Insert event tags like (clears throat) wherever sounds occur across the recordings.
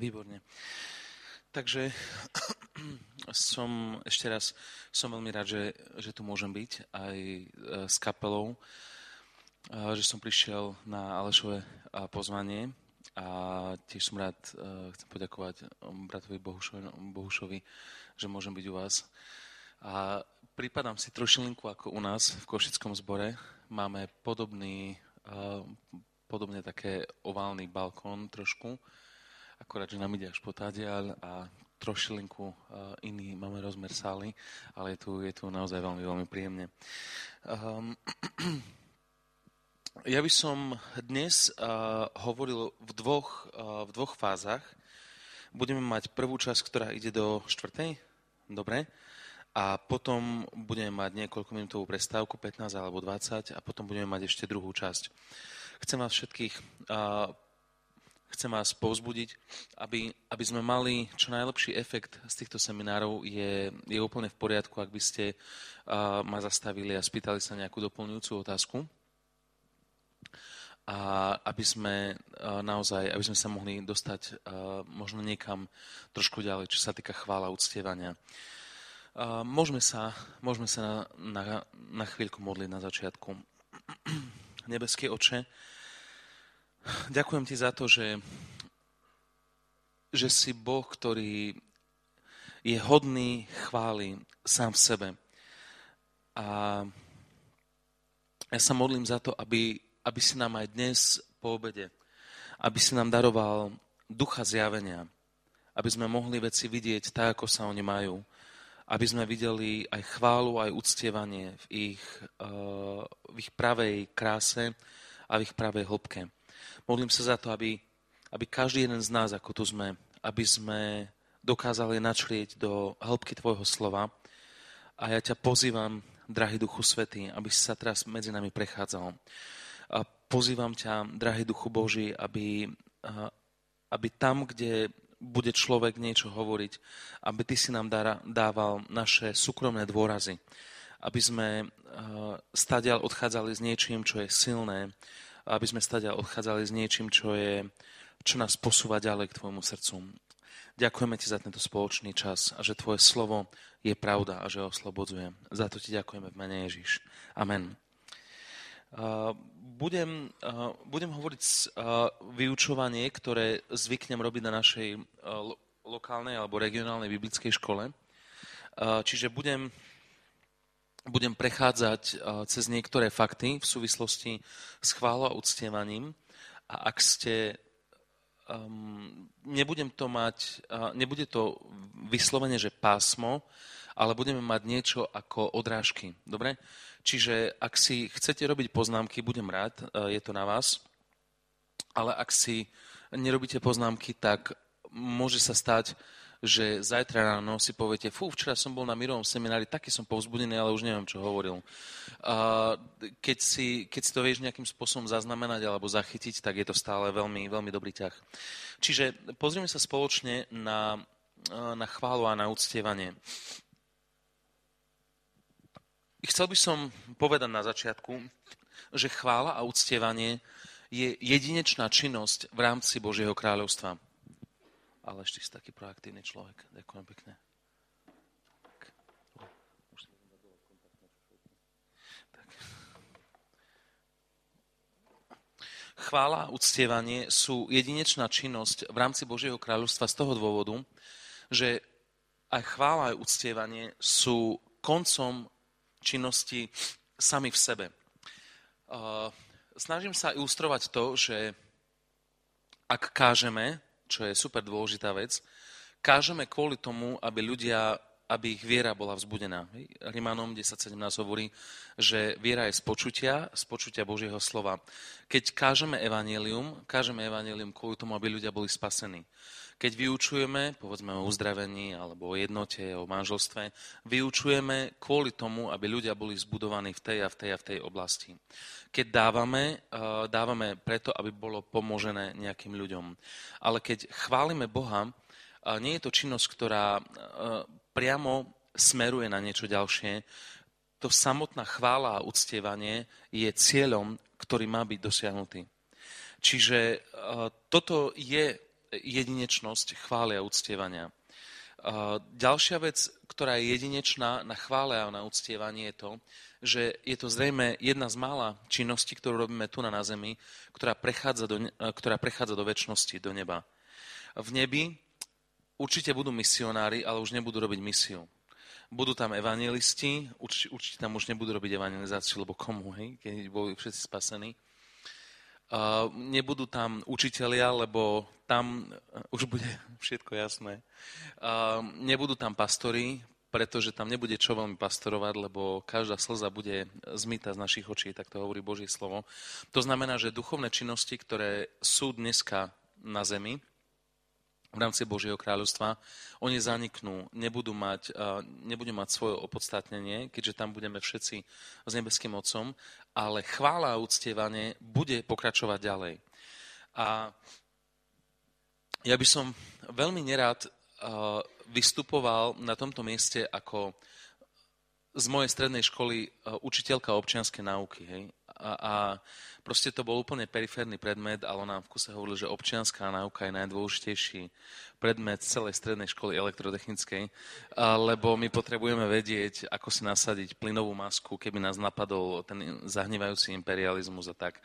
Výborne. Takže (clears throat) som ešte raz som veľmi rád, že, že tu môžem byť aj e, s kapelou, že som prišiel na Alešové pozvanie a tiež som rád, e, chcem poďakovať bratovi Bohušovi, Bohušovi, že môžem byť u vás. A pripadám si trošilinku ako u nás v Košickom zbore. Máme podobný, e, podobne také oválny balkón trošku, akorát, že nám ide až potádiaľ a trošilinku uh, iný máme rozmer sály, ale je tu, je tu naozaj veľmi, veľmi príjemne. Um, (clears throat) ja by som dnes uh, hovoril v dvoch, uh, v dvoch fázach. Budeme mať prvú časť, ktorá ide do štvrtej, dobre, a potom budeme mať niekoľko minútovú prestávku, 15 alebo 20, a potom budeme mať ešte druhú časť. Chcem vás všetkých chcem vás povzbudiť, aby, aby sme mali čo najlepší efekt z týchto seminárov. Je, je úplne v poriadku, ak by ste uh, ma zastavili a spýtali sa nejakú doplňujúcu otázku. A aby sme uh, naozaj, aby sme sa mohli dostať uh, možno niekam trošku ďalej, čo sa týka chvála, uctievania. Uh, môžeme sa, môžeme sa na, na, na chvíľku modliť na začiatku. (clears throat) Nebeský oče, Ďakujem ti za to, že, že si Boh, ktorý je hodný chvály sám v sebe. A ja sa modlím za to, aby, aby si nám aj dnes po obede, aby si nám daroval ducha zjavenia, aby sme mohli veci vidieť tak, ako sa oni majú, aby sme videli aj chválu, aj uctievanie v ich, uh, v ich pravej kráse a v ich pravej hĺbke. Modlím sa za to, aby, aby každý jeden z nás, ako tu sme, aby sme dokázali načrieť do hĺbky Tvojho slova. A ja ťa pozývam, drahý Duchu Svetý, aby si sa teraz medzi nami prechádzal. A pozývam ťa, drahý Duchu Boží, aby, aby tam, kde bude človek niečo hovoriť, aby Ty si nám dával naše súkromné dôrazy. Aby sme stadiaľ odchádzali s niečím, čo je silné, aby sme stať odchádzali s niečím, čo, je, čo nás posúva ďalej k Tvojmu srdcu. Ďakujeme Ti za tento spoločný čas a že Tvoje slovo je pravda a že oslobodzuje. Za to Ti ďakujeme v mene Ježiš. Amen. Budem, budem hovoriť vyučovanie, ktoré zvyknem robiť na našej lokálnej alebo regionálnej biblickej škole. Čiže budem budem prechádzať eh, cez niektoré fakty v súvislosti s chválou a uctievaním. A ak ste um, nebudem to mať, uh, nebude to vyslovene, že pásmo, ale budeme mať niečo ako odrážky. Dobre? Čiže ak si chcete robiť poznámky, budem rád, uh, je to na vás. Ale ak si nerobíte poznámky, tak môže sa stať, že zajtra ráno si poviete, fú, včera som bol na mirovom seminári, taký som povzbudený, ale už neviem, čo hovoril. A keď, si, keď si to vieš nejakým spôsobom zaznamenať alebo zachytiť, tak je to stále veľmi, veľmi dobrý ťah. Čiže pozrieme sa spoločne na, na chválu a na uctievanie. Chcel by som povedať na začiatku, že chvála a uctievanie je jedinečná činnosť v rámci Božieho kráľovstva ale ešte si taký proaktívny človek. Ďakujem pekne. Chvála a uctievanie sú jedinečná činnosť v rámci Božieho kráľovstva z toho dôvodu, že aj chvála aj uctievanie sú koncom činnosti sami v sebe. Snažím sa ilustrovať to, že ak kážeme, čo je super dôležitá vec, kážeme kvôli tomu, aby ľudia, aby ich viera bola vzbudená. Rimanom 10.17 hovorí, že viera je z počutia, z počutia Božieho slova. Keď kážeme evanelium, kážeme evanelium kvôli tomu, aby ľudia boli spasení. Keď vyučujeme, povedzme o uzdravení alebo o jednote, o manželstve, vyučujeme kvôli tomu, aby ľudia boli zbudovaní v tej a v tej a v tej oblasti. Keď dávame, eh, dávame preto, aby bolo pomožené nejakým ľuďom. Ale keď chválime Boha, eh, nie je to činnosť, ktorá eh, priamo smeruje na niečo ďalšie. To samotná chvála a uctievanie je cieľom, ktorý má byť dosiahnutý. Čiže toto je jedinečnosť chvály a uctievania. Ďalšia vec, ktorá je jedinečná na chvále a na uctievanie je to, že je to zrejme jedna z mála činností, ktorú robíme tu na, zemi, ktorá prechádza do, ktorá prechádza do väčšnosti, do neba. V nebi určite budú misionári, ale už nebudú robiť misiu. Budú tam evangelisti, určite, určite tam už nebudú robiť evangelizáciu, lebo komu, hej, keď boli všetci spasení. Nebudú tam učitelia, lebo tam už bude (laughs) všetko jasné. Nebudú tam pastori, pretože tam nebude čo veľmi pastorovať, lebo každá slza bude zmytá z našich očí, tak to hovorí Božie slovo. To znamená, že duchovné činnosti, ktoré sú dneska na zemi, v rámci Božieho kráľovstva, oni zaniknú, nebudú mať, nebudú mať svoje opodstatnenie, keďže tam budeme všetci s nebeským Otcom, ale chvála a uctievanie bude pokračovať ďalej. A ja by som veľmi nerád vystupoval na tomto mieste ako z mojej strednej školy učiteľka občianskej náuky. Hej? A, a Proste to bol úplne periférny predmet, ale nám v kuse hovoril, že občianská náuka je najdôležitejší predmet celej strednej školy elektrotechnickej, lebo my potrebujeme vedieť, ako si nasadiť plynovú masku, keby nás napadol ten zahnívajúci imperializmus a tak.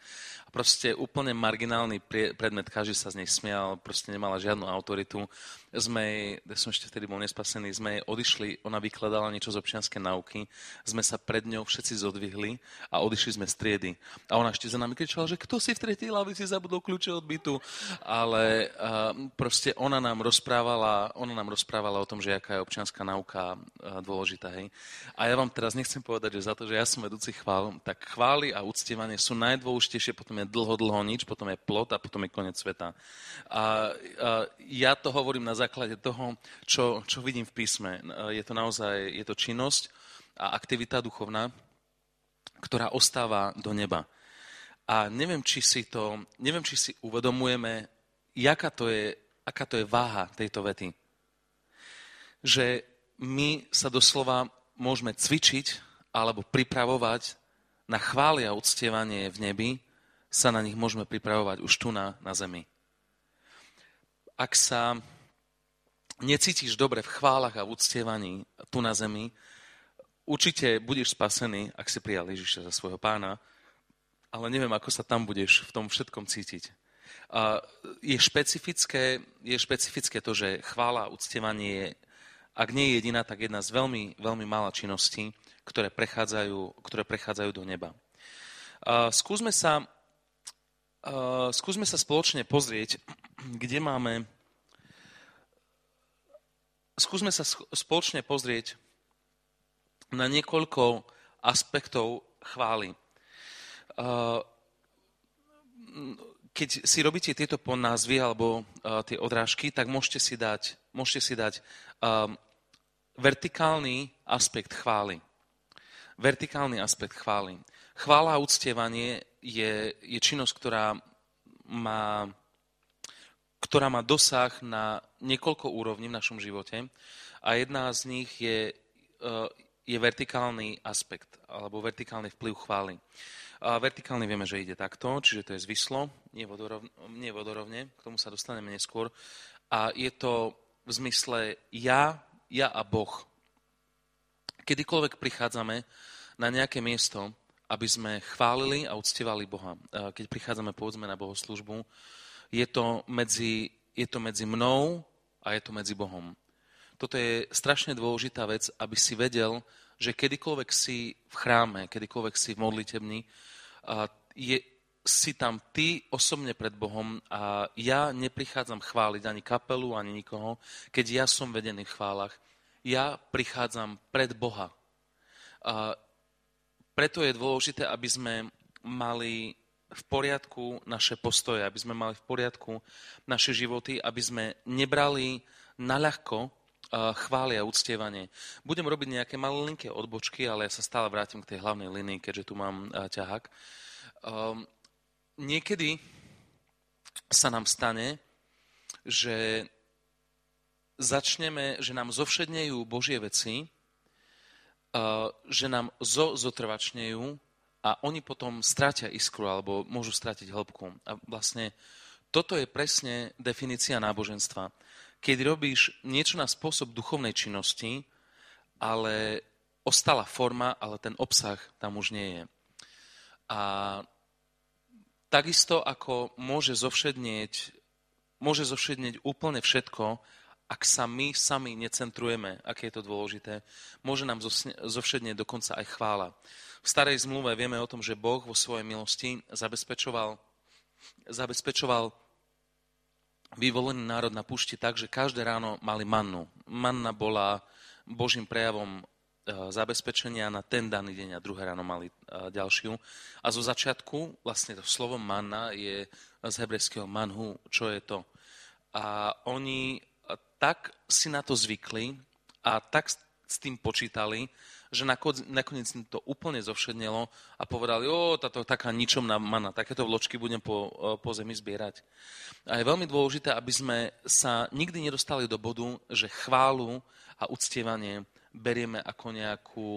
Proste úplne marginálny predmet, každý sa z nej smial, proste nemala žiadnu autoritu. Sme, ja som ešte vtedy bol nespasený, sme odišli, ona vykladala niečo z občianskej náuky, sme sa pred ňou všetci zodvihli a odišli sme z triedy. A ona ešte za nami kričala, že kto si v tretej lavici zabudol kľúče od bytu. Ale uh, proste ona nám rozprávala, ona nám rozprávala o tom, že aká je občianská náuka uh, dôležitá. Hej. A ja vám teraz nechcem povedať, že za to, že ja som vedúci chvál, tak chvály a uctievanie sú najdôležitejšie, potom je dlho, dlho nič, potom je plot a potom je koniec sveta. A, uh, ja to hovorím na základe toho, čo, čo vidím v písme. Uh, je to naozaj, je to činnosť a aktivita duchovná, ktorá ostáva do neba. A neviem, či si to, neviem, či si uvedomujeme, jaká to je, aká to je váha tejto vety. Že my sa doslova môžeme cvičiť alebo pripravovať na chvály a uctievanie v nebi, sa na nich môžeme pripravovať už tu na, na zemi. Ak sa necítiš dobre v chválach a v uctievaní tu na zemi, určite budeš spasený, ak si prijal Ježiša za svojho pána, ale neviem, ako sa tam budeš v tom všetkom cítiť. Je, špecifické, je špecifické to, že chvála a uctievanie je, ak nie je jediná, tak jedna z veľmi, veľmi mála činností, ktoré prechádzajú, ktoré prechádzajú do neba. Skúsme, sa, skúsme sa spoločne pozrieť, kde máme... Skúsme sa spoločne pozrieť na niekoľko aspektov chvály keď si robíte tieto ponázvy alebo uh, tie odrážky, tak môžete si dať, môžete si dať um, vertikálny aspekt chvály. Vertikálny aspekt chvály. Chvála a uctievanie je, je činnosť, ktorá má, ktorá má dosah na niekoľko úrovní v našom živote a jedna z nich je, uh, je vertikálny aspekt alebo vertikálny vplyv chvály. A vertikálne vieme, že ide takto, čiže to je zvislo, nie, vodorovne, nie vodorovne, k tomu sa dostaneme neskôr. A je to v zmysle ja, ja a Boh. Kedykoľvek prichádzame na nejaké miesto, aby sme chválili a uctievali Boha, keď prichádzame povedzme na bohoslužbu, je to medzi, je to medzi mnou a je to medzi Bohom. Toto je strašne dôležitá vec, aby si vedel, že kedykoľvek si v chráme, kedykoľvek si v modlitebni, je, si tam ty osobne pred Bohom a ja neprichádzam chváliť ani kapelu, ani nikoho, keď ja som vedený v chválach. Ja prichádzam pred Boha. A preto je dôležité, aby sme mali v poriadku naše postoje, aby sme mali v poriadku naše životy, aby sme nebrali naľahko chváli a uctievanie. Budem robiť nejaké malinké odbočky, ale ja sa stále vrátim k tej hlavnej linii, keďže tu mám ťahák. Um, niekedy sa nám stane, že začneme, že nám zovšednejú Božie veci, že nám zo, zotrvačnejú a oni potom strátia iskru alebo môžu strátiť hĺbku. A vlastne Toto je presne definícia náboženstva. Keď robíš niečo na spôsob duchovnej činnosti, ale ostala forma, ale ten obsah tam už nie je. A takisto ako môže zovšednieť, môže zovšednieť úplne všetko, ak sa my sami necentrujeme, aké je to dôležité, môže nám zovšednieť dokonca aj chvála. V starej zmluve vieme o tom, že Boh vo svojej milosti zabezpečoval, zabezpečoval vyvolený národ na púšti tak, že každé ráno mali mannu. Manna bola Božím prejavom e, zabezpečenia na ten daný deň a druhé ráno mali e, ďalšiu. A zo začiatku, vlastne to slovo manna je z hebrejského manhu, čo je to. A oni tak si na to zvykli a tak s tým počítali, že nakoniec to úplne zovšednelo a povedali, o, táto taká ničomná mana, takéto vločky budem po, po zemi zbierať. A je veľmi dôležité, aby sme sa nikdy nedostali do bodu, že chválu a uctievanie berieme ako nejakú,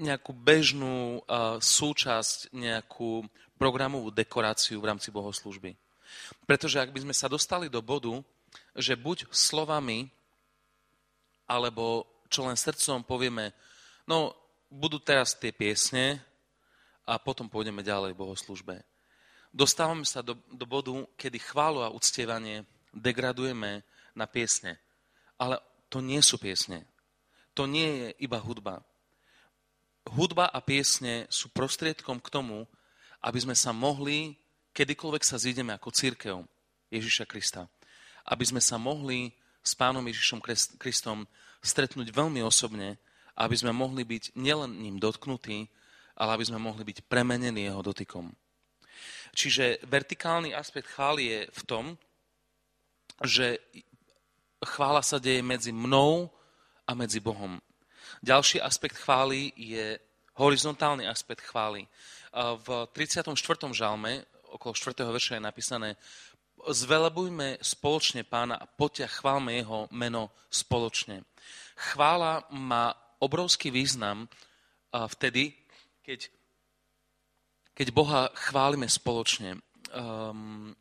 nejakú bežnú uh, súčasť, nejakú programovú dekoráciu v rámci bohoslužby. Pretože ak by sme sa dostali do bodu, že buď slovami, alebo čo len srdcom povieme, no budú teraz tie piesne a potom pôjdeme ďalej v bohoslužbe. Dostávame sa do, do bodu, kedy chválu a uctievanie degradujeme na piesne. Ale to nie sú piesne. To nie je iba hudba. Hudba a piesne sú prostriedkom k tomu, aby sme sa mohli, kedykoľvek sa zídeme ako církev Ježiša Krista, aby sme sa mohli s Pánom Ježišom Kristom stretnúť veľmi osobne, aby sme mohli byť nielen ním dotknutí, ale aby sme mohli byť premenení jeho dotykom. Čiže vertikálny aspekt chvály je v tom, že chvála sa deje medzi mnou a medzi Bohom. Ďalší aspekt chvály je horizontálny aspekt chvály. V 34. žalme, okolo 4. verša je napísané zvelebujme spoločne pána a poďte chválme jeho meno spoločne. Chvála má obrovský význam vtedy, keď, keď Boha chválime spoločne. Um,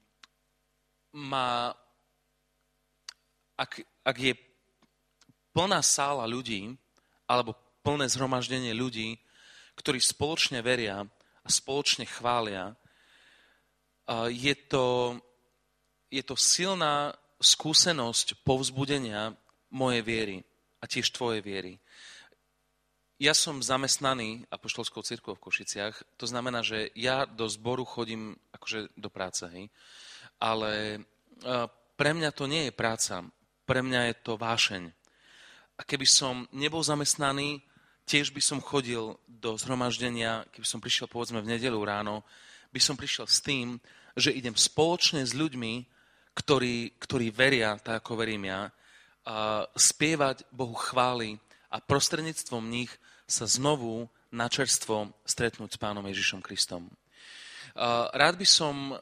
má, ak, ak je plná sála ľudí, alebo plné zhromaždenie ľudí, ktorí spoločne veria a spoločne chvália, je to, je to silná skúsenosť povzbudenia mojej viery a tiež tvojej viery. Ja som zamestnaný apoštolskou církvou v Košiciach, to znamená, že ja do zboru chodím akože do práce, hej. ale pre mňa to nie je práca, pre mňa je to vášeň. A keby som nebol zamestnaný, tiež by som chodil do zhromaždenia, keby som prišiel povedzme v nedelu ráno, by som prišiel s tým, že idem spoločne s ľuďmi, ktorí, ktorí veria, tak ako verím ja, a spievať Bohu chvály a prostredníctvom nich sa znovu načerstvo stretnúť s Pánom Ježišom Kristom. Rád by som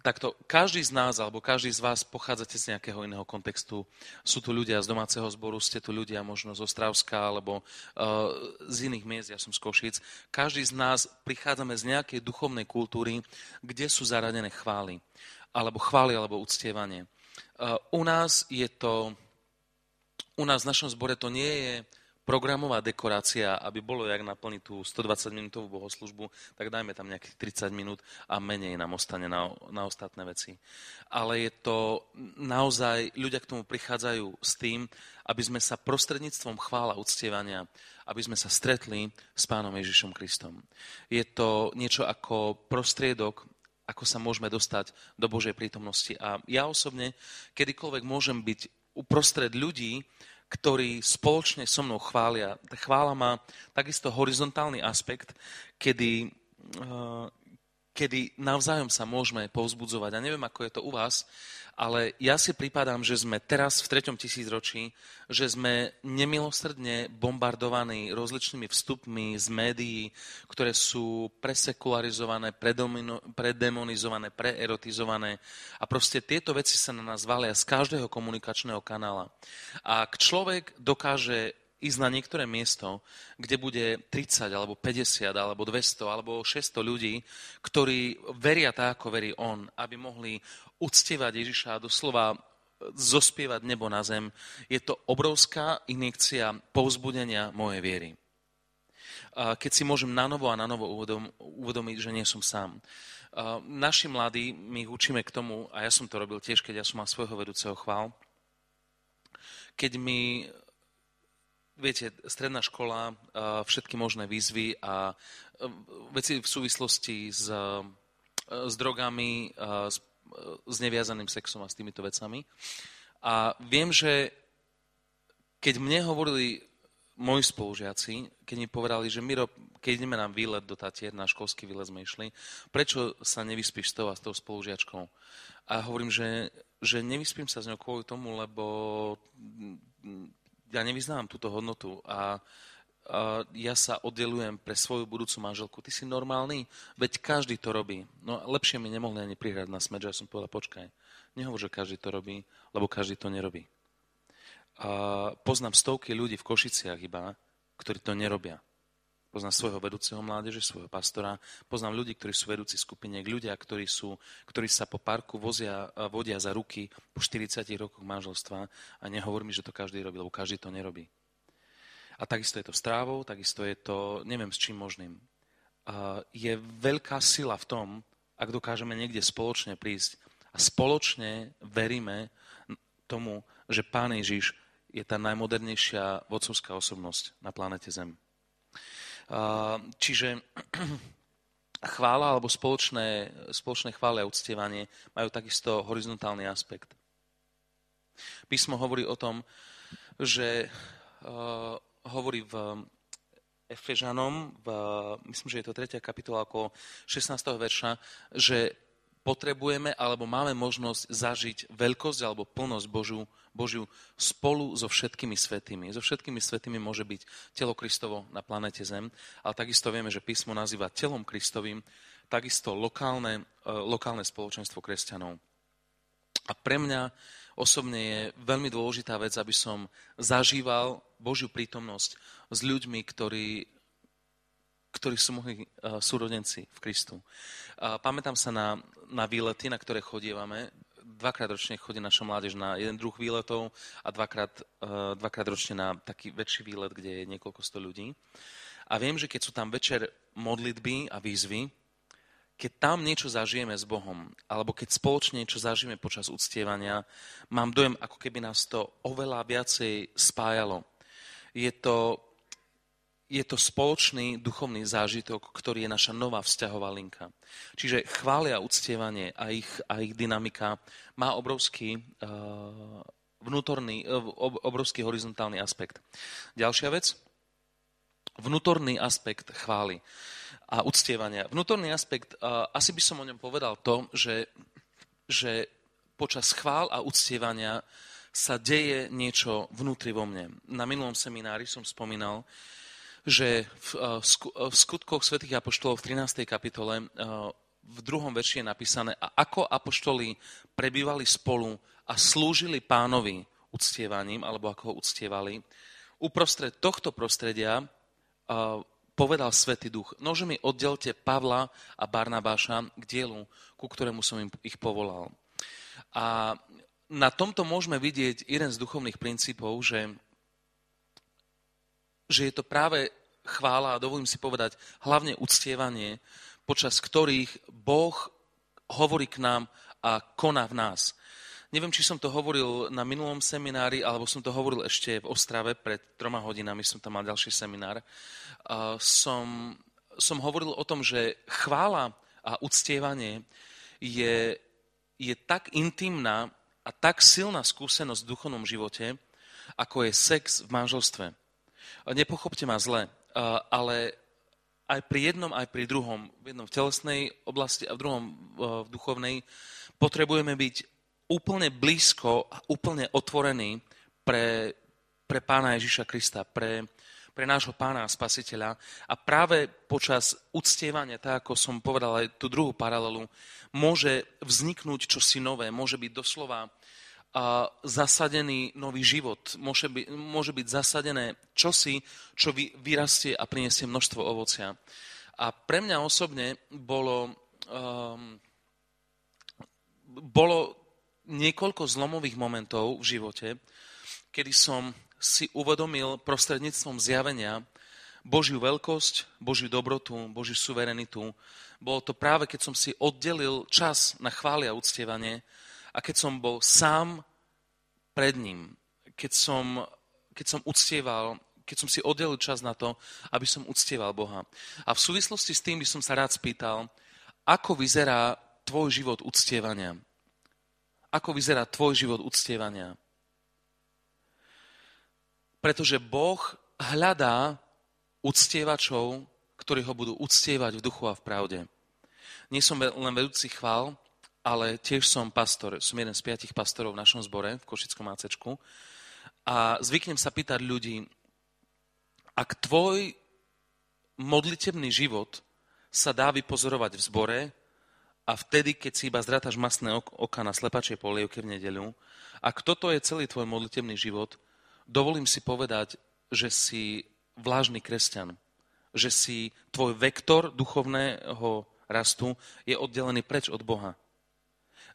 takto, každý z nás alebo každý z vás pochádzate z nejakého iného kontextu. Sú tu ľudia z domáceho zboru, ste tu ľudia možno z Ostravska alebo uh, z iných miest, ja som z Košic. Každý z nás prichádzame z nejakej duchovnej kultúry, kde sú zaradené chvály alebo chvály, alebo uctievanie. U nás je to, u nás v našom zbore to nie je programová dekorácia, aby bolo jak naplniť tú 120 minútovú bohoslužbu, tak dajme tam nejakých 30 minút a menej nám ostane na, na ostatné veci. Ale je to naozaj, ľudia k tomu prichádzajú s tým, aby sme sa prostredníctvom chvála uctievania, aby sme sa stretli s Pánom Ježišom Kristom. Je to niečo ako prostriedok, ako sa môžeme dostať do Božej prítomnosti. A ja osobne, kedykoľvek môžem byť uprostred ľudí, ktorí spoločne so mnou chvália. Chvála má takisto horizontálny aspekt, kedy, eh, kedy navzájom sa môžeme povzbudzovať. A neviem, ako je to u vás, ale ja si pripadám, že sme teraz v treťom tisícročí, že sme nemilosrdne bombardovaní rozličnými vstupmi z médií, ktoré sú presekularizované, predemonizované, preerotizované a proste tieto veci sa na nás valia z každého komunikačného kanála. Ak človek dokáže ísť na niektoré miesto, kde bude 30 alebo 50 alebo 200 alebo 600 ľudí, ktorí veria tak, ako verí on, aby mohli uctievať Ježiša a doslova zospievať nebo na zem, je to obrovská injekcia povzbudenia mojej viery. Keď si môžem na novo a na novo uvedomiť, že nie som sám. Naši mladí, my ich učíme k tomu, a ja som to robil tiež, keď ja som mal svojho vedúceho chvál, keď mi viete, stredná škola, všetky možné výzvy a veci v súvislosti s, s drogami, s, s neviazaným sexom a s týmito vecami. A viem, že keď mne hovorili moji spolužiaci, keď mi povedali, že Miro, keď ideme na výlet do Tatier, na školský výlet sme išli, prečo sa nevyspíš s tou a s tou spolužiačkou? A hovorím, že, že nevyspím sa s ňou kvôli tomu, lebo ja nevyznám túto hodnotu a, a ja sa oddelujem pre svoju budúcu manželku. Ty si normálny? Veď každý to robí. No lepšie mi nemohli ani prihrať na smet, že ja som povedal, počkaj, nehovor, že každý to robí, lebo každý to nerobí. A poznám stovky ľudí v Košiciach iba, ktorí to nerobia. Poznám svojho vedúceho mládeže, svojho pastora, poznám ľudí, ktorí sú vedúci skupiniek, ľudia, ktorí, sú, ktorí sa po parku vozia, vodia za ruky po 40 rokoch manželstva a nehovor mi, že to každý robí, lebo každý to nerobí. A takisto je to strávou, takisto je to, neviem s čím možným. Je veľká sila v tom, ak dokážeme niekde spoločne prísť a spoločne veríme tomu, že Pán Ježiš je tá najmodernejšia vodcovská osobnosť na planete Zem. Čiže (clears throat) chvála alebo spoločné, spoločné chvále a uctievanie majú takisto horizontálny aspekt. Písmo hovorí o tom, že uh, hovorí v Efežanom, v, myslím, že je to 3. kapitola ako 16. verša, že potrebujeme alebo máme možnosť zažiť veľkosť alebo plnosť Božiu, Božiu spolu so všetkými svetými. So všetkými svetými môže byť telo Kristovo na planete Zem, ale takisto vieme, že písmo nazýva telom Kristovým takisto lokálne, e, lokálne spoločenstvo kresťanov. A pre mňa osobne je veľmi dôležitá vec, aby som zažíval Božiu prítomnosť s ľuďmi, ktorí ktorí sú moji uh, súrodenci v Kristu. Uh, pamätám sa na, na výlety, na ktoré chodievame. Dvakrát ročne chodí naša mládež na jeden druh výletov a dvakrát, uh, dvakrát ročne na taký väčší výlet, kde je niekoľko sto ľudí. A viem, že keď sú tam večer modlitby a výzvy, keď tam niečo zažijeme s Bohom, alebo keď spoločne niečo zažijeme počas uctievania, mám dojem, ako keby nás to oveľa viacej spájalo. Je to je to spoločný duchovný zážitok, ktorý je naša nová vzťahová linka. Čiže chvália uctievanie a ich, a ich dynamika má obrovský uh, vnútorný, uh, obrovský horizontálny aspekt. Ďalšia vec, vnútorný aspekt chvály a uctievania. Vnútorný aspekt, uh, asi by som o ňom povedal to, že, že počas chvál a uctievania sa deje niečo vnútri vo mne. Na minulom seminári som spomínal, že v, eh, v skutkoch svätých apoštolov v 13. kapitole eh, v druhom verši je napísané, a ako apoštoli prebývali spolu a slúžili pánovi uctievaním, alebo ako ho uctievali, uprostred tohto prostredia eh, povedal Svetý duch, nože mi oddelte Pavla a Barnabáša k dielu, ku ktorému som ich povolal. A na tomto môžeme vidieť jeden z duchovných princípov, že že je to práve chvála, a dovolím si povedať, hlavne uctievanie, počas ktorých Boh hovorí k nám a koná v nás. Neviem, či som to hovoril na minulom seminári, alebo som to hovoril ešte v Ostrave pred troma hodinami, som tam mal ďalší seminár. Som, som hovoril o tom, že chvála a uctievanie je, je tak intimná a tak silná skúsenosť v duchovnom živote, ako je sex v manželstve. Nepochopte ma zle, ale aj pri jednom, aj pri druhom, v jednom v telesnej oblasti a v druhom v duchovnej, potrebujeme byť úplne blízko a úplne otvorení pre, pre pána Ježiša Krista, pre, pre nášho pána a spasiteľa. A práve počas uctievania, tak ako som povedal aj tú druhú paralelu, môže vzniknúť čosi nové, môže byť doslova zasadený nový život. Môže, by, môže byť zasadené čosi, čo vy, vyrastie a prinesie množstvo ovocia. A pre mňa osobne bolo, um, bolo niekoľko zlomových momentov v živote, kedy som si uvedomil prostredníctvom zjavenia Božiu veľkosť, Božiu dobrotu, Božiu suverenitu. Bolo to práve, keď som si oddelil čas na chváli a uctievanie a keď som bol sám pred ním, keď som, keď som uctieval, keď som si oddelil čas na to, aby som uctieval Boha. A v súvislosti s tým by som sa rád spýtal, ako vyzerá tvoj život uctievania? Ako vyzerá tvoj život uctievania? Pretože Boh hľadá uctievačov, ktorí ho budú uctievať v duchu a v pravde. Nie som len vedúci chvál, ale tiež som pastor, som jeden z piatich pastorov v našom zbore v Košickom ACčku a zvyknem sa pýtať ľudí, ak tvoj modlitebný život sa dá vypozorovať v zbore a vtedy, keď si iba zdrataš masné oka na slepačie polievke v nedeľu, ak toto je celý tvoj modlitebný život, dovolím si povedať, že si vlážny kresťan, že si tvoj vektor duchovného rastu je oddelený preč od Boha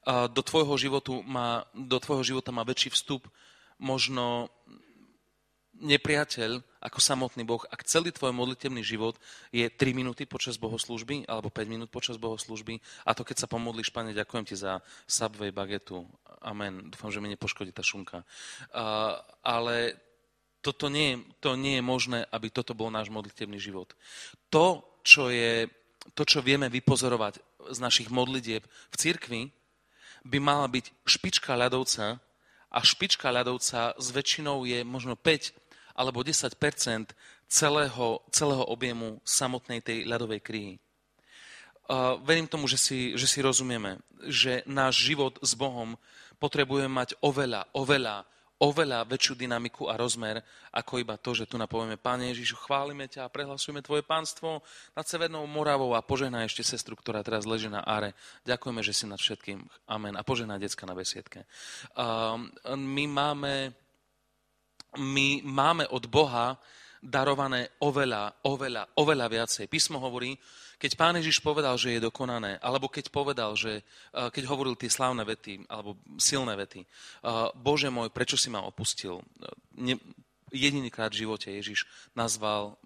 do tvojho, životu má, do tvojho života má väčší vstup možno nepriateľ ako samotný Boh, ak celý tvoj modlitevný život je 3 minúty počas bohoslúžby alebo 5 minút počas bohoslúžby a to keď sa pomodlíš, Pane, ďakujem ti za Subway bagetu. Amen. Dúfam, že mi nepoškodí tá šunka. Uh, ale toto nie, to nie je možné, aby toto bol náš modlitevný život. To, čo, je, to, čo vieme vypozorovať z našich modlitieb v cirkvi, by mala byť špička ľadovca a špička ľadovca s väčšinou je možno 5 alebo 10 celého, celého objemu samotnej tej ľadovej kryhy. Uh, verím tomu, že si, že si rozumieme, že náš život s Bohom potrebuje mať oveľa, oveľa oveľa väčšiu dynamiku a rozmer, ako iba to, že tu napovieme, Pane Ježišu, chválime ťa a prehlasujeme Tvoje pánstvo nad Severnou Moravou a požehnaj ešte sestru, ktorá teraz leží na áre. Ďakujeme, že si nad všetkým. Amen. A požehnaj decka na besiedke. Uh, my máme, my máme od Boha darované oveľa, oveľa, oveľa viacej. Písmo hovorí, keď pán Ježiš povedal, že je dokonané, alebo keď povedal, že, keď hovoril tie slávne vety, alebo silné vety, Bože môj, prečo si ma opustil? jedinýkrát v živote Ježiš nazval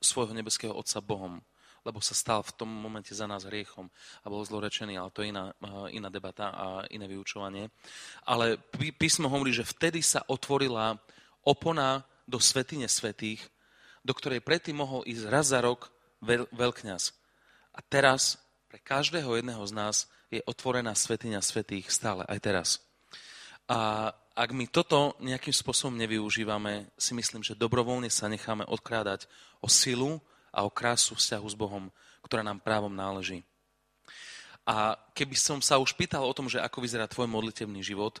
svojho nebeského Otca Bohom, lebo sa stal v tom momente za nás hriechom a bol zlorečený, ale to je iná, iná debata a iné vyučovanie. Ale písmo hovorí, že vtedy sa otvorila opona do svetine svetých, do ktorej predtým mohol ísť raz za rok veľ, veľkňaz. A teraz pre každého jedného z nás je otvorená svetiňa svetých stále, aj teraz. A ak my toto nejakým spôsobom nevyužívame, si myslím, že dobrovoľne sa necháme odkrádať o silu a o krásu vzťahu s Bohom, ktorá nám právom náleží. A keby som sa už pýtal o tom, že ako vyzerá tvoj modlitevný život,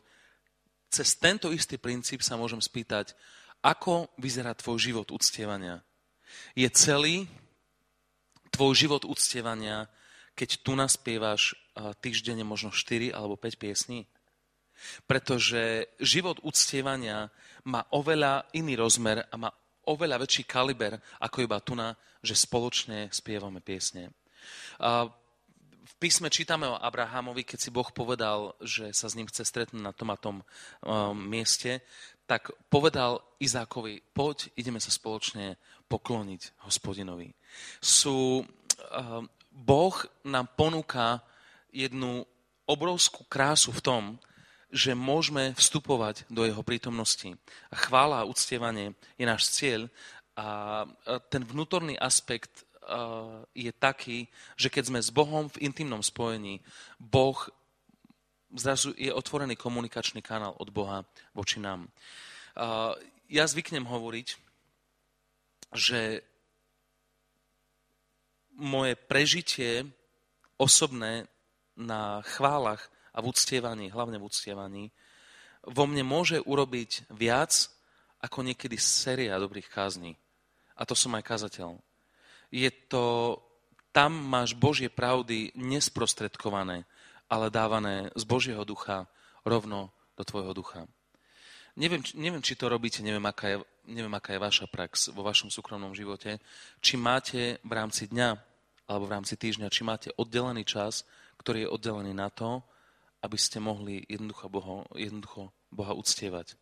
cez tento istý princíp sa môžem spýtať, ako vyzerá tvoj život uctievania. Je celý tvoj život uctievania, keď tu naspievaš týždenne možno 4 alebo 5 piesní? Pretože život uctievania má oveľa iný rozmer a má oveľa väčší kaliber ako iba tu na, že spoločne spievame piesne. V písme čítame o Abrahamovi, keď si Boh povedal, že sa s ním chce stretnúť na tom a tom mieste, tak povedal Izákovi, poď, ideme sa spoločne pokloniť hospodinovi. Sú, uh, boh nám ponúka jednu obrovskú krásu v tom, že môžeme vstupovať do jeho prítomnosti. A chvála a uctievanie je náš cieľ a ten vnútorný aspekt uh, je taký, že keď sme s Bohom v intimnom spojení, Boh zrazu je otvorený komunikačný kanál od Boha voči nám. Ja zvyknem hovoriť, že moje prežitie osobné na chválach a v uctievaní, hlavne v uctievaní, vo mne môže urobiť viac ako niekedy séria dobrých kázní. A to som aj kazateľ. Je to, tam máš Božie pravdy nesprostredkované, ale dávané z Božieho ducha rovno do tvojho ducha. Neviem, neviem, či to robíte, neviem aká, je, neviem, aká je vaša prax vo vašom súkromnom živote. Či máte v rámci dňa alebo v rámci týždňa, či máte oddelený čas, ktorý je oddelený na to, aby ste mohli jednoducho, Boha, jednoducho Boha uctievať.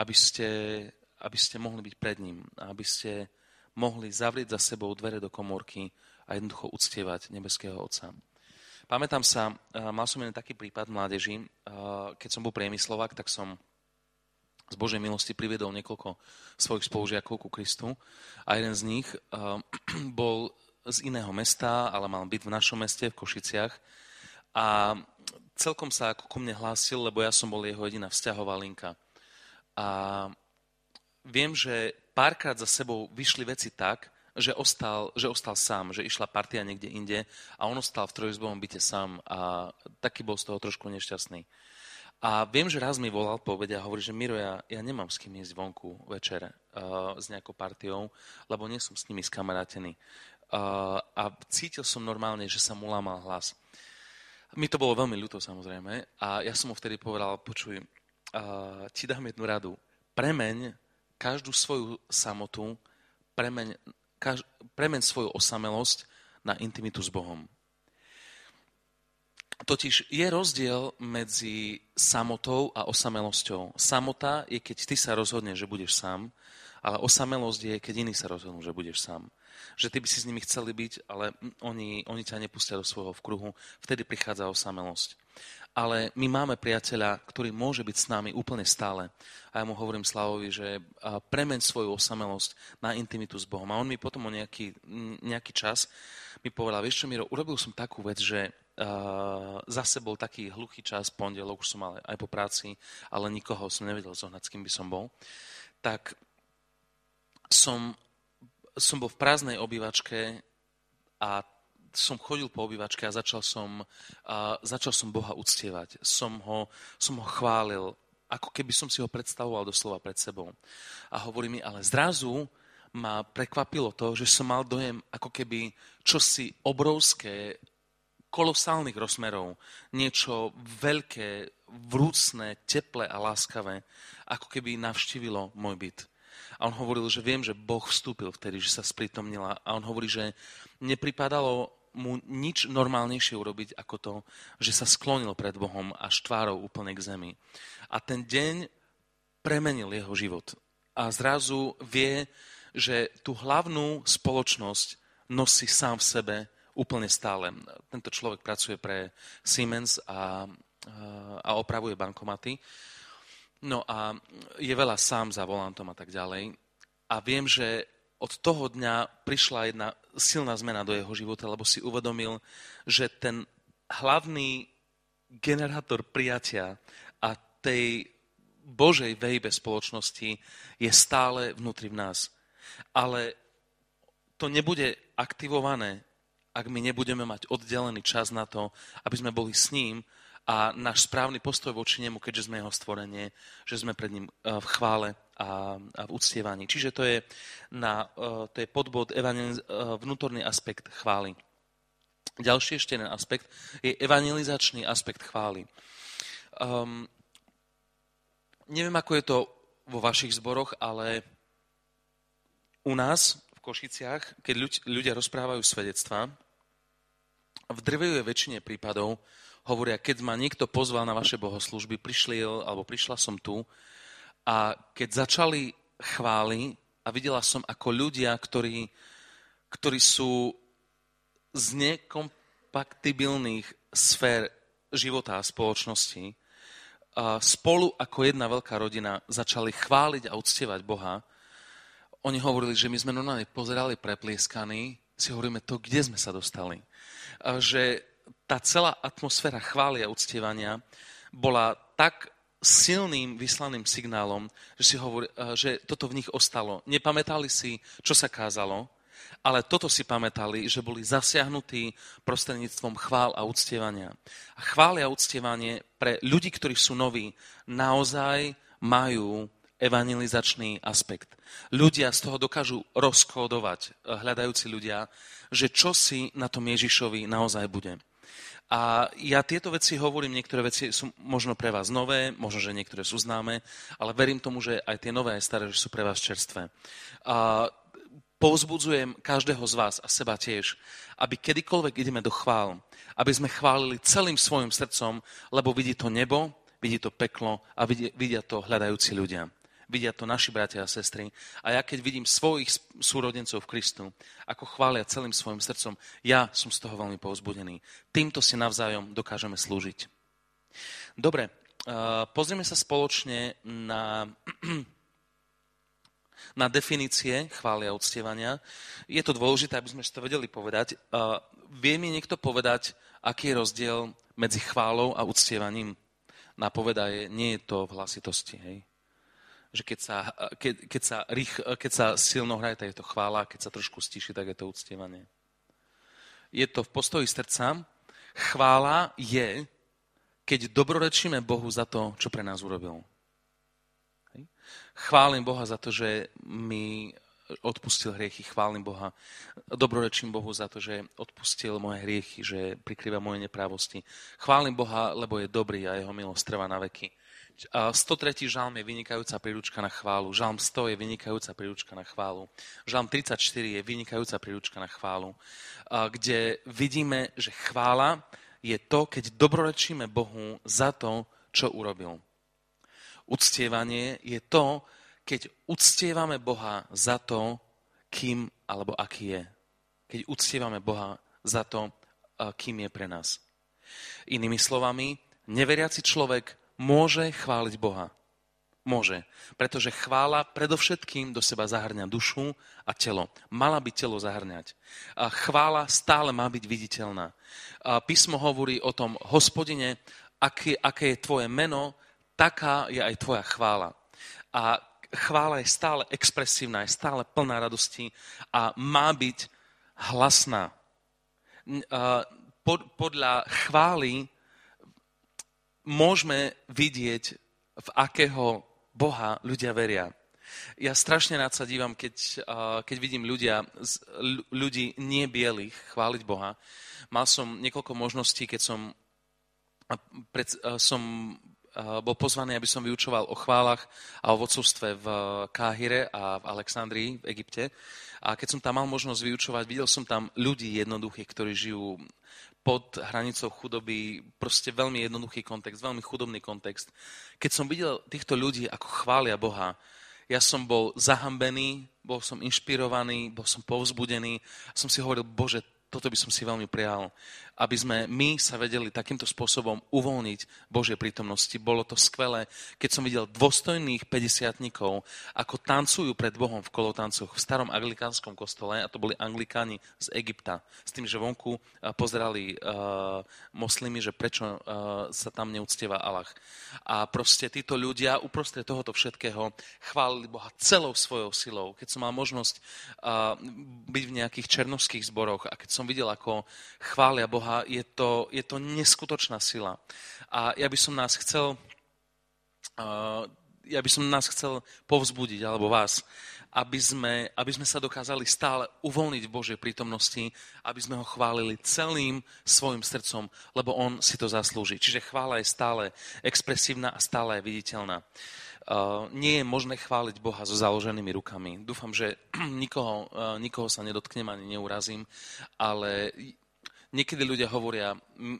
Aby ste, aby ste mohli byť pred ním. Aby ste mohli zavrieť za sebou dvere do komórky a jednoducho uctievať nebeského Otca. Pamätám sa, mal som jeden taký prípad mládeži, keď som bol priemyslovák, tak som z Božej milosti priviedol niekoľko svojich spolužiakov ku Kristu a jeden z nich uh, (clears throat) bol z iného mesta, ale mal byť v našom meste, v Košiciach a celkom sa ako ku mne hlásil, lebo ja som bol jeho jediná vzťahová linka. A viem, že párkrát za sebou vyšli veci tak, že ostal, že ostal sám, že išla partia niekde inde a on ostal v trojizbovom byte sám a taký bol z toho trošku nešťastný. A viem, že raz mi volal po a hovorí, že Miro, ja, ja nemám s kým ísť vonku večer uh, s nejakou partiou, lebo nie som s nimi skamarátený. Uh, a cítil som normálne, že sa mu lámal hlas. Mi to bolo veľmi ľúto samozrejme a ja som mu vtedy povedal, počuj, uh, ti dám jednu radu. Premeň každú svoju samotu, premeň, kaž, premeň svoju osamelosť na intimitu s Bohom. Totiž je rozdiel medzi samotou a osamelosťou. Samota je, keď ty sa rozhodneš, že budeš sám, ale osamelosť je, keď iní sa rozhodnú, že budeš sám. Že ty by si s nimi chceli byť, ale oni, oni ťa nepustia do svojho vkruhu. Vtedy prichádza osamelosť. Ale my máme priateľa, ktorý môže byť s nami úplne stále. A ja mu hovorím Slavovi, že premeň svoju osamelosť na intimitu s Bohom. A on mi potom o nejaký, nejaký čas mi povedal, vieš čo, Miro, urobil som takú vec, že zase bol taký hluchý čas, pondelok už som mal aj po práci, ale nikoho som nevedel zohnať, s kým by som bol. Tak som, som bol v prázdnej obývačke a som chodil po obývačke a začal som, uh, začal som Boha uctievať. Som ho, som ho chválil, ako keby som si ho predstavoval doslova pred sebou. A hovorí mi, ale zrazu ma prekvapilo to, že som mal dojem, ako keby čosi obrovské kolosálnych rozmerov, niečo veľké, vrúcne, teplé a láskavé, ako keby navštívilo môj byt. A on hovoril, že viem, že Boh vstúpil vtedy, že sa spritomnila. A on hovorí, že nepripadalo mu nič normálnejšie urobiť ako to, že sa sklonil pred Bohom a štvárou úplne k zemi. A ten deň premenil jeho život. A zrazu vie, že tú hlavnú spoločnosť nosí sám v sebe úplne stále. Tento človek pracuje pre Siemens a, a opravuje bankomaty. No a je veľa sám za volantom a tak ďalej. A viem, že od toho dňa prišla jedna silná zmena do jeho života, lebo si uvedomil, že ten hlavný generátor prijatia a tej Božej vejbe spoločnosti je stále vnútri v nás. Ale to nebude aktivované ak my nebudeme mať oddelený čas na to, aby sme boli s ním a náš správny postoj voči nemu, keďže sme jeho stvorenie, že sme pred ním eh, v chvále a, v uctievaní. Čiže to je, na, eh, to je podbod eh, vnútorný aspekt chvály. Ďalší ešte jeden aspekt je evangelizačný aspekt chvály. Um, neviem, ako je to vo vašich zboroch, ale u nás Košiciach, keď ľudia rozprávajú svedectvá, v drvej väčšine prípadov hovoria, keď ma niekto pozval na vaše bohoslužby, prišli, alebo prišla som tu a keď začali chváli a videla som, ako ľudia, ktorí, ktorí sú z nekompatibilných sfér života a spoločnosti, a spolu ako jedna veľká rodina začali chváliť a uctievať Boha, oni hovorili, že my sme normálne pozerali preplieskaní, si hovoríme to, kde sme sa dostali. Že tá celá atmosféra chvály a uctievania bola tak silným vyslaným signálom, že, si hovorí, že toto v nich ostalo. Nepamätali si, čo sa kázalo, ale toto si pamätali, že boli zasiahnutí prostredníctvom chvál a uctievania. A chvály a uctievanie pre ľudí, ktorí sú noví, naozaj majú evangelizačný aspekt. Ľudia z toho dokážu rozkódovať, eh, hľadajúci ľudia, že čo si na tom Ježišovi naozaj bude. A ja tieto veci hovorím, niektoré veci sú možno pre vás nové, možno, že niektoré sú známe, ale verím tomu, že aj tie nové, aj staré, že sú pre vás čerstvé. A povzbudzujem každého z vás a seba tiež, aby kedykoľvek ideme do chvál, aby sme chválili celým svojim srdcom, lebo vidí to nebo, vidí to peklo a vidia to hľadajúci ľudia vidia to naši bratia a sestry. A ja keď vidím svojich súrodencov v Kristu, ako chvália celým svojim srdcom, ja som z toho veľmi povzbudený. Týmto si navzájom dokážeme slúžiť. Dobre, pozrieme sa spoločne na, (clears throat) na definície chvály a uctievania. Je to dôležité, aby sme to vedeli povedať. Vie mi niekto povedať, aký je rozdiel medzi chválou a uctievaním? Napoveda je, nie je to v hlasitosti. Hej? Že keď sa, keď, keď sa, rých, keď sa silno hraje, tak je to chvála, keď sa trošku stíši, tak je to uctievanie. Je to v postoji srdca. Chvála je, keď dobrorečíme Bohu za to, čo pre nás urobil. Hej. Chválim Boha za to, že mi odpustil hriechy, chválim Boha. Dobrorečím Bohu za to, že odpustil moje hriechy, že prikrýva moje neprávosti. Chválim Boha, lebo je dobrý a jeho milosť trvá na veky. 103. žalm je vynikajúca príručka na chválu. Žalm 100 je vynikajúca príručka na chválu. Žalm 34 je vynikajúca príručka na chválu, kde vidíme, že chvála je to, keď dobrorečíme Bohu za to, čo urobil. Uctievanie je to, keď uctievame Boha za to, kým alebo aký je. Keď uctievame Boha za to, kým je pre nás. Inými slovami, neveriaci človek môže chváliť Boha. Môže, pretože chvála predovšetkým do seba zahrňa dušu a telo. Mala by telo zahrňať. A chvála stále má byť viditeľná. A písmo hovorí o tom, hospodine, aké, aké je tvoje meno, taká je aj tvoja chvála. A chvála je stále expresívna, je stále plná radosti a má byť hlasná. Podľa chvály môžeme vidieť, v akého Boha ľudia veria. Ja strašne rád sa dívam, keď, keď vidím ľudia, ľudí nie bielých chváliť Boha. Mal som niekoľko možností, keď som, pred, som bol pozvaný, aby som vyučoval o chválach a o vodcovstve v Káhire a v Alexandrii v Egypte. A keď som tam mal možnosť vyučovať, videl som tam ľudí jednoduchých, ktorí žijú pod hranicou chudoby, proste veľmi jednoduchý kontext, veľmi chudobný kontext. Keď som videl týchto ľudí, ako chvália Boha, ja som bol zahambený, bol som inšpirovaný, bol som povzbudený a som si hovoril, Bože, toto by som si veľmi prijal, aby sme my sa vedeli takýmto spôsobom uvoľniť Božej prítomnosti. Bolo to skvelé, keď som videl dôstojných 50 ako tancujú pred Bohom v kolotancoch v starom anglikánskom kostole, a to boli anglikáni z Egypta, s tým, že vonku pozerali uh, moslimy, že prečo uh, sa tam neúctieva Allah. A proste títo ľudia uprostred tohoto všetkého chválili Boha celou svojou silou. Keď som mal možnosť uh, byť v nejakých černovských zboroch a keď som videl, ako chvália Boha, je to, je to neskutočná sila. A ja by som nás chcel, ja by som nás chcel povzbudiť, alebo vás, aby sme, aby sme sa dokázali stále uvoľniť v Božej prítomnosti, aby sme ho chválili celým svojim srdcom, lebo on si to zaslúži. Čiže chvála je stále expresívna a stále je viditeľná. Nie je možné chváliť Boha so založenými rukami. Dúfam, že (clears throat) nikoho, nikoho sa nedotknem ani neurazím, ale niekedy ľudia hovoria,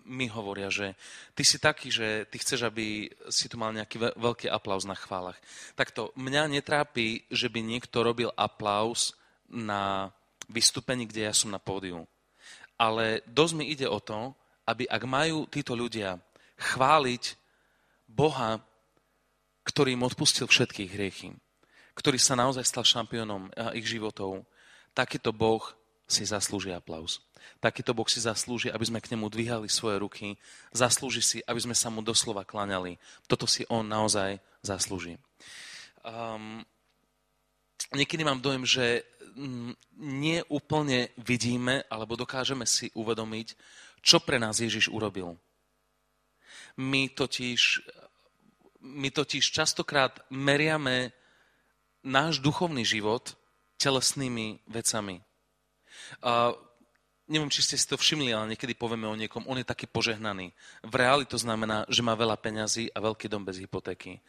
mi hovoria, že ty si taký, že ty chceš, aby si tu mal nejaký veľký aplauz na chválach. Takto, mňa netrápi, že by niekto robil aplauz na vystúpení, kde ja som na pódiu. Ale dosť mi ide o to, aby ak majú títo ľudia chváliť Boha ktorý im odpustil všetkých hriechy, ktorý sa naozaj stal šampiónom eh, ich životov, takýto Boh si zaslúži aplaus. Takýto Boh si zaslúži, aby sme k nemu dvíhali svoje ruky. Zaslúži si, aby sme sa mu doslova klaňali. Toto si on naozaj zaslúži. Um, niekedy mám dojem, že mm, nie úplne vidíme alebo dokážeme si uvedomiť, čo pre nás Ježiš urobil. My totiž my totiž častokrát meriame náš duchovný život telesnými vecami. Neviem, či ste si to všimli, ale niekedy povieme o niekom, on je taký požehnaný. V reáli to znamená, že má veľa peňazí a veľký dom bez hypotéky.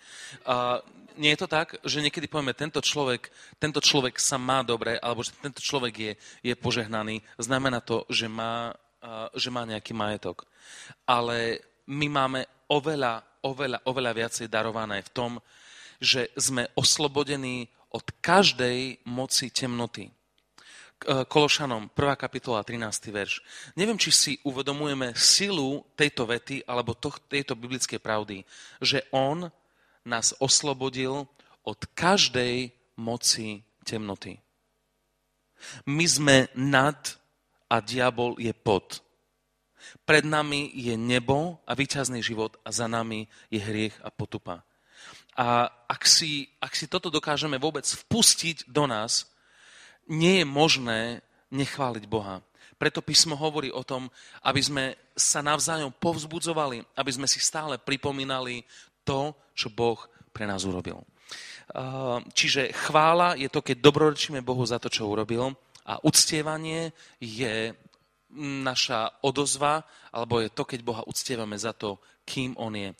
A nie je to tak, že niekedy povieme, tento človek, tento človek sa má dobre, alebo že tento človek je, je požehnaný. Znamená to, že má, že má nejaký majetok. Ale my máme oveľa, oveľa, oveľa viacej darované v tom, že sme oslobodení od každej moci temnoty. E, Kološanom, 1. kapitola, 13. verš. Neviem, či si uvedomujeme silu tejto vety alebo to, tejto biblickej pravdy, že on nás oslobodil od každej moci temnoty. My sme nad a diabol je pod. Pred nami je nebo a výťazný život a za nami je hriech a potupa. A ak si, ak si toto dokážeme vôbec vpustiť do nás, nie je možné nechváliť Boha. Preto písmo hovorí o tom, aby sme sa navzájom povzbudzovali, aby sme si stále pripomínali to, čo Boh pre nás urobil. Čiže chvála je to, keď dobrorečíme Bohu za to, čo urobil a uctievanie je naša odozva, alebo je to, keď Boha uctievame za to, kým On je.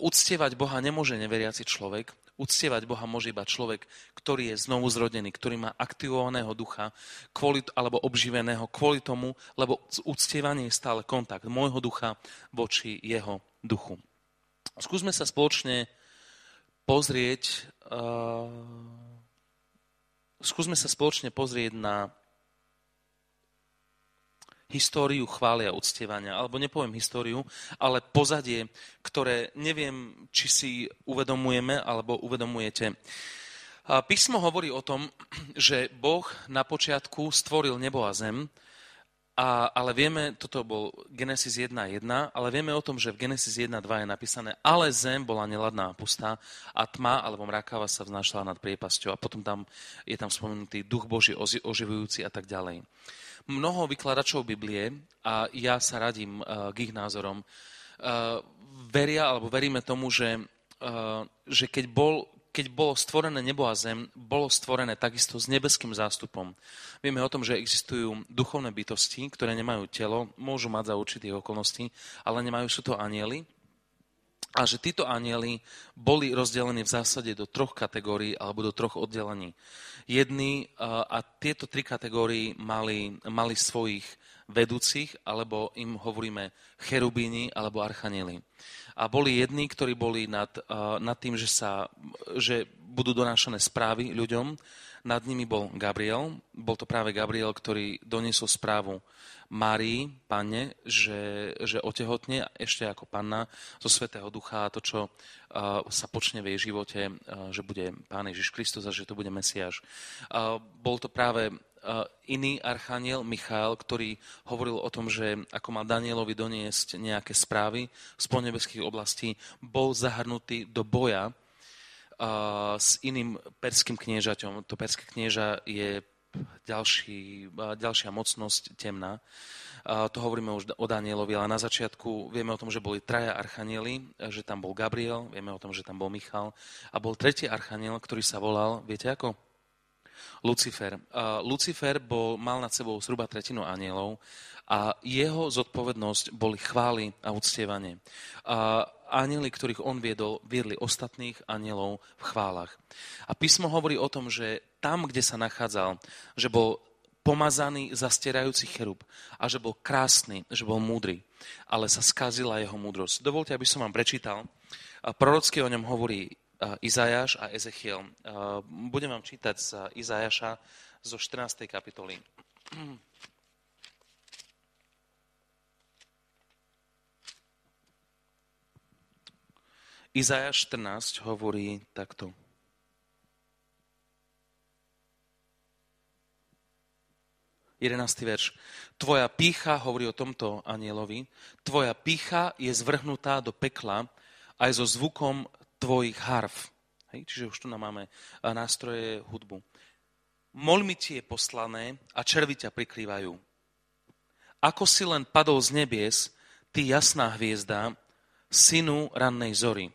Uctievať Boha nemôže neveriaci človek, Uctievať Boha môže iba človek, ktorý je znovu zrodený, ktorý má aktivovaného ducha kvôli, alebo obživeného kvôli tomu, lebo uctievanie je stále kontakt môjho ducha voči jeho duchu. Skúsme sa spoločne pozrieť, uh, skúsme sa spoločne pozrieť na históriu chvály a uctievania, alebo nepoviem históriu, ale pozadie, ktoré neviem, či si uvedomujeme alebo uvedomujete. Písmo hovorí o tom, že Boh na počiatku stvoril nebo a zem, a, ale vieme, toto bol Genesis 1.1, ale vieme o tom, že v Genesis 1.2 je napísané, ale zem bola neladná a pustá a tma alebo mrakava sa vznášala nad priepasťou a potom tam je tam spomenutý duch Boží oživujúci a tak ďalej mnoho vykladačov Biblie, a ja sa radím uh, k ich názorom, uh, veria alebo veríme tomu, že, uh, že keď, bol, keď bolo stvorené nebo a zem, bolo stvorené takisto s nebeským zástupom. Vieme o tom, že existujú duchovné bytosti, ktoré nemajú telo, môžu mať za určitých okolností, ale nemajú, sú to anieli, a že títo anieli boli rozdelení v zásade do troch kategórií alebo do troch oddelení. Jedni a tieto tri kategórii mali, mali svojich vedúcich, alebo im hovoríme cherubíni alebo archanieli. A boli jedni, ktorí boli nad, nad tým, že, sa, že budú donášané správy ľuďom. Nad nimi bol Gabriel. Bol to práve Gabriel, ktorý doniesol správu Márii, panne, že, že otehotne ešte ako panna zo Svetého Ducha a to, čo uh, sa počne v jej živote, uh, že bude Pán Ježiš Kristus a že to bude Mesiáš. Uh, bol to práve iný archaniel Michal, ktorý hovoril o tom, že ako mal Danielovi doniesť nejaké správy z ponebeských oblastí, bol zahrnutý do boja s iným perským kniežaťom. To perské knieža je ďalší, ďalšia mocnosť temná. To hovoríme už o Danielovi, ale na začiatku vieme o tom, že boli traja archanieli, že tam bol Gabriel, vieme o tom, že tam bol Michal a bol tretí archaniel, ktorý sa volal, viete ako? Lucifer. Lucifer bol, mal nad sebou zhruba tretinu anielov a jeho zodpovednosť boli chvály a uctievanie. Anieli, ktorých on viedol, viedli ostatných anielov v chválach. A písmo hovorí o tom, že tam, kde sa nachádzal, že bol pomazaný zastierajúci cherub a že bol krásny, že bol múdry, ale sa skazila jeho múdrosť. Dovolte, aby som vám prečítal. Prorocky o ňom hovorí Izajáš a Ezechiel. Budem vám čítať z Izajaša zo 14. kapitoly. (clears throat) Izajaš 14 hovorí takto. Jedenáctý verš. Tvoja pícha, hovorí o tomto anielovi, tvoja pícha je zvrhnutá do pekla aj so zvukom tvojich harf. Hej, čiže už tu nám máme nástroje hudbu. Molmi ti je poslané a červy ťa prikrývajú. Ako si len padol z nebies, ty jasná hviezda, synu rannej zory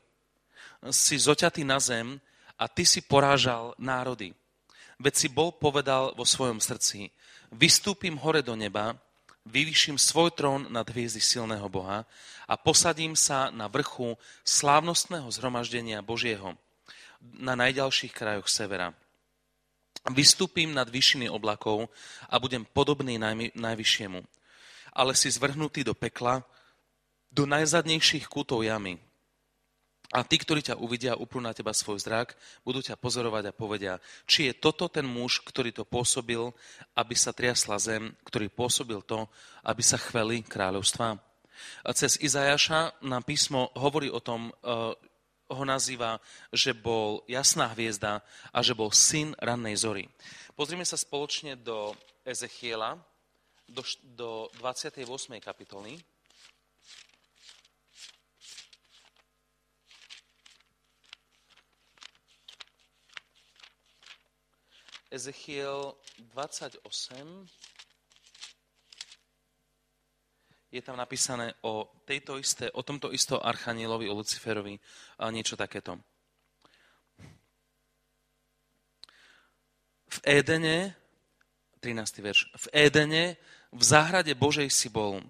si zoťatý na zem a ty si porážal národy. Veď si bol povedal vo svojom srdci, vystúpim hore do neba, vyvýšim svoj trón nad hviezdy silného Boha a posadím sa na vrchu slávnostného zhromaždenia Božieho na najďalších krajoch severa. Vystúpim nad vyšiny oblakov a budem podobný najvyššiemu, ale si zvrhnutý do pekla, do najzadnejších kútov jamy. A tí, ktorí ťa uvidia, uprú na teba svoj zrak, budú ťa pozorovať a povedia, či je toto ten muž, ktorý to pôsobil, aby sa triasla zem, ktorý pôsobil to, aby sa chveli kráľovstva. A cez Izajaša nám písmo hovorí o tom, uh, ho nazýva, že bol jasná hviezda a že bol syn rannej zory. Pozrime sa spoločne do Ezechiela, do 28. kapitoly. Ezechiel 28. Je tam napísané o, tejto isté, o tomto istom archanielovi, o Luciferovi, a niečo takéto. V Édene, 13. verš, v Édene, v záhrade Božej si bol.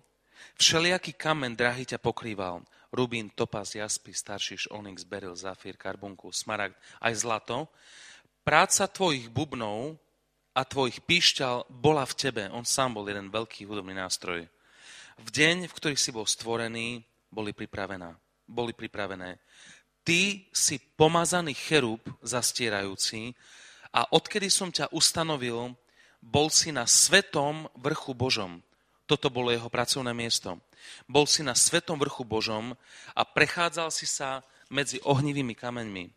Všelijaký kamen drahý ťa pokrýval. Rubín, topaz, jaspis, staršiš, onyx, beryl, zafír, karbunku, smaragd, aj zlato práca tvojich bubnov a tvojich píšťal bola v tebe. On sám bol jeden veľký hudobný nástroj. V deň, v ktorý si bol stvorený, boli, pripravená, boli pripravené. Ty si pomazaný cherub zastierajúci a odkedy som ťa ustanovil, bol si na svetom vrchu Božom. Toto bolo jeho pracovné miesto. Bol si na svetom vrchu Božom a prechádzal si sa medzi ohnivými kameňmi.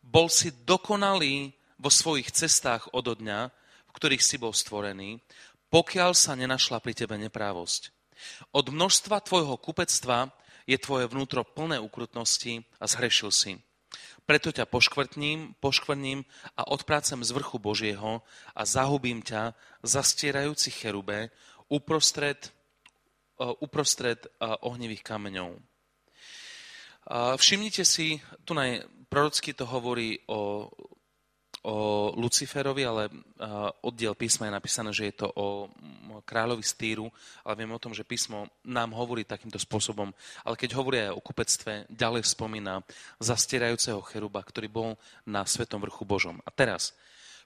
Bol si dokonalý vo svojich cestách od dňa, v ktorých si bol stvorený, pokiaľ sa nenašla pri tebe neprávosť. Od množstva tvojho kupectva je tvoje vnútro plné ukrutnosti a zhrešil si. Preto ťa poškvrtním, poškvrním a odprácem z vrchu Božieho a zahubím ťa, zastierajúci cherube, uprostred, uh, uprostred uh, ohnivých kameňov. Všimnite si, tu naj, prorocky to hovorí o o Luciferovi, ale oddiel písma je napísané, že je to o kráľovi z Týru, ale vieme o tom, že písmo nám hovorí takýmto spôsobom, ale keď hovorí aj o kupectve, ďalej spomína zastierajúceho cheruba, ktorý bol na Svetom vrchu Božom. A teraz,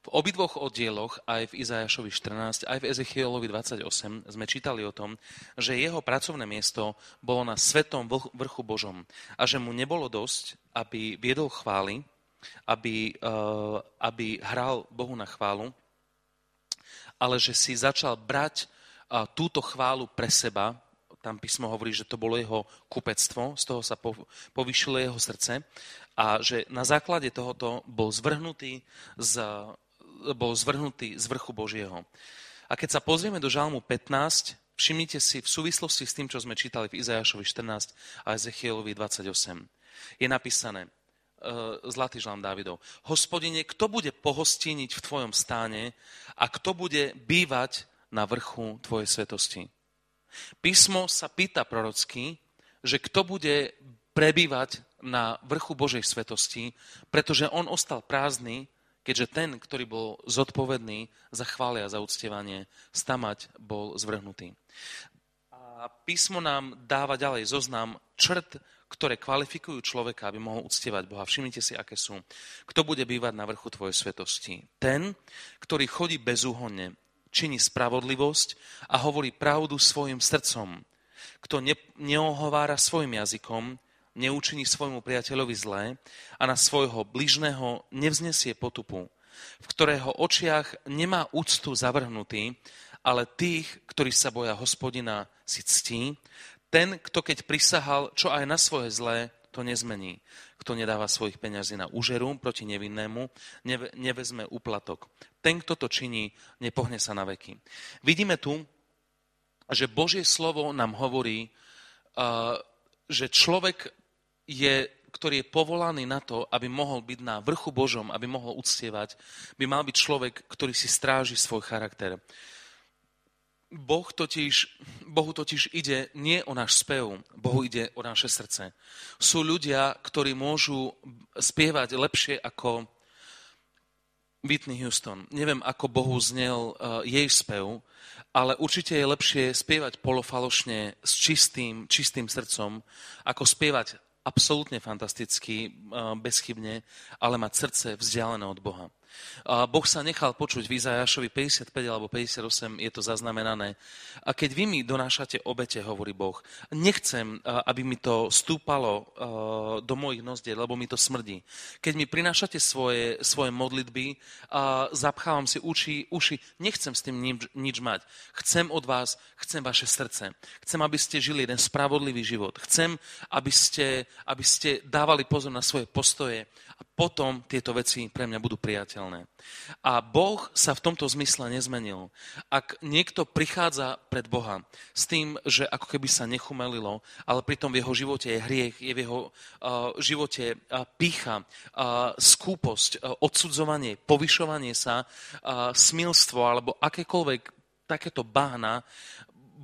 v obidvoch oddieloch, aj v Izajašovi 14, aj v Ezechielovi 28, sme čítali o tom, že jeho pracovné miesto bolo na Svetom vrchu Božom a že mu nebolo dosť, aby viedol chvály, aby, uh, aby hral Bohu na chválu, ale že si začal brať uh, túto chválu pre seba, tam písmo hovorí, že to bolo jeho kupectvo, z toho sa povyšilo jeho srdce a že na základe tohoto bol zvrhnutý z, bol zvrhnutý z vrchu Božieho. A keď sa pozrieme do žalmu 15, všimnite si v súvislosti s tým, čo sme čítali v Izajašovi 14 a Ezechielovi 28. Je napísané, Eh, zlatý žalm Dávidov. Hospodine, kto bude pohostiniť v tvojom stáne a kto bude bývať na vrchu tvojej svetosti? Písmo sa pýta prorocky, že kto bude prebývať na vrchu Božej svetosti, pretože on ostal prázdny, keďže ten, ktorý bol zodpovedný za chvále a za uctievanie, stamať bol zvrhnutý. A písmo nám dáva ďalej zoznam črt ktoré kvalifikujú človeka, aby mohol uctievať Boha. Všimnite si, aké sú. Kto bude bývať na vrchu tvojej svetosti? Ten, ktorý chodí bezúhonne, činí spravodlivosť a hovorí pravdu svojim srdcom. Kto ne, neohovára svojim jazykom, neučiní svojmu priateľovi zlé a na svojho bližného nevznesie potupu, v ktorého očiach nemá úctu zavrhnutý, ale tých, ktorí sa boja hospodina, si ctí ten, kto keď prisahal, čo aj na svoje zlé, to nezmení. Kto nedáva svojich peňazí na úžeru proti nevinnému, nevezme úplatok. Ten, kto to činí, nepohne sa na veky. Vidíme tu, že Božie slovo nám hovorí, že človek, je, ktorý je povolaný na to, aby mohol byť na vrchu Božom, aby mohol uctievať, by mal byť človek, ktorý si stráži svoj charakter. Boh totiž, Bohu totiž ide nie o náš spev, Bohu ide o naše srdce. Sú ľudia, ktorí môžu spievať lepšie ako Whitney Houston. Neviem, ako Bohu znel uh, jej spev, ale určite je lepšie spievať polofalošne s čistým, čistým srdcom, ako spievať absolútne fantasticky, uh, bezchybne, ale mať srdce vzdialené od Boha. Boh sa nechal počuť v Izajašovi 55 alebo 58, je to zaznamenané. A keď vy mi donášate obete, hovorí Boh, nechcem, aby mi to stúpalo do mojich nozdiel, lebo mi to smrdí. Keď mi prinášate svoje, svoje modlitby, zapchávam si uši, uši, nechcem s tým nič, nič mať. Chcem od vás, chcem vaše srdce. Chcem, aby ste žili jeden spravodlivý život. Chcem, aby ste, aby ste dávali pozor na svoje postoje a potom tieto veci pre mňa budú priateľné. A Boh sa v tomto zmysle nezmenil. Ak niekto prichádza pred Boha s tým, že ako keby sa nechumelilo, ale pritom v jeho živote je hriech, je v jeho uh, živote uh, pícha, uh, skúposť, uh, odsudzovanie, povyšovanie sa, uh, smilstvo alebo akékoľvek takéto bahna,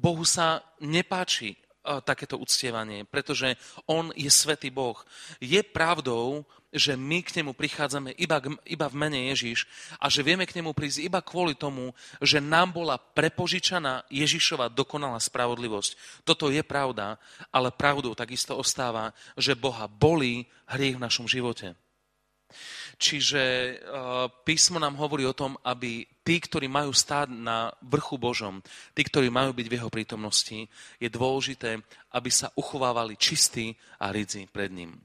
Bohu sa nepáči takéto uctievanie, pretože On je svetý Boh. Je pravdou, že my k nemu prichádzame iba, iba v mene Ježiš a že vieme k nemu prísť iba kvôli tomu, že nám bola prepožičaná Ježišova dokonalá spravodlivosť. Toto je pravda, ale pravdou takisto ostáva, že Boha bolí hriech v našom živote. Čiže uh, písmo nám hovorí o tom, aby tí, ktorí majú stáť na vrchu Božom, tí, ktorí majú byť v jeho prítomnosti, je dôležité, aby sa uchovávali čistí a ridzi pred ním.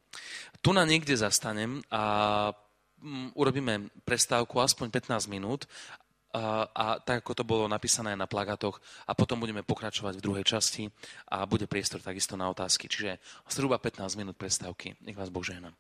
Tu na niekde zastanem a um, urobíme prestávku aspoň 15 minút a, a tak, ako to bolo napísané na plagatoch a potom budeme pokračovať v druhej časti a bude priestor takisto na otázky. Čiže zhruba 15 minút prestávky. Nech vás Boh žehna.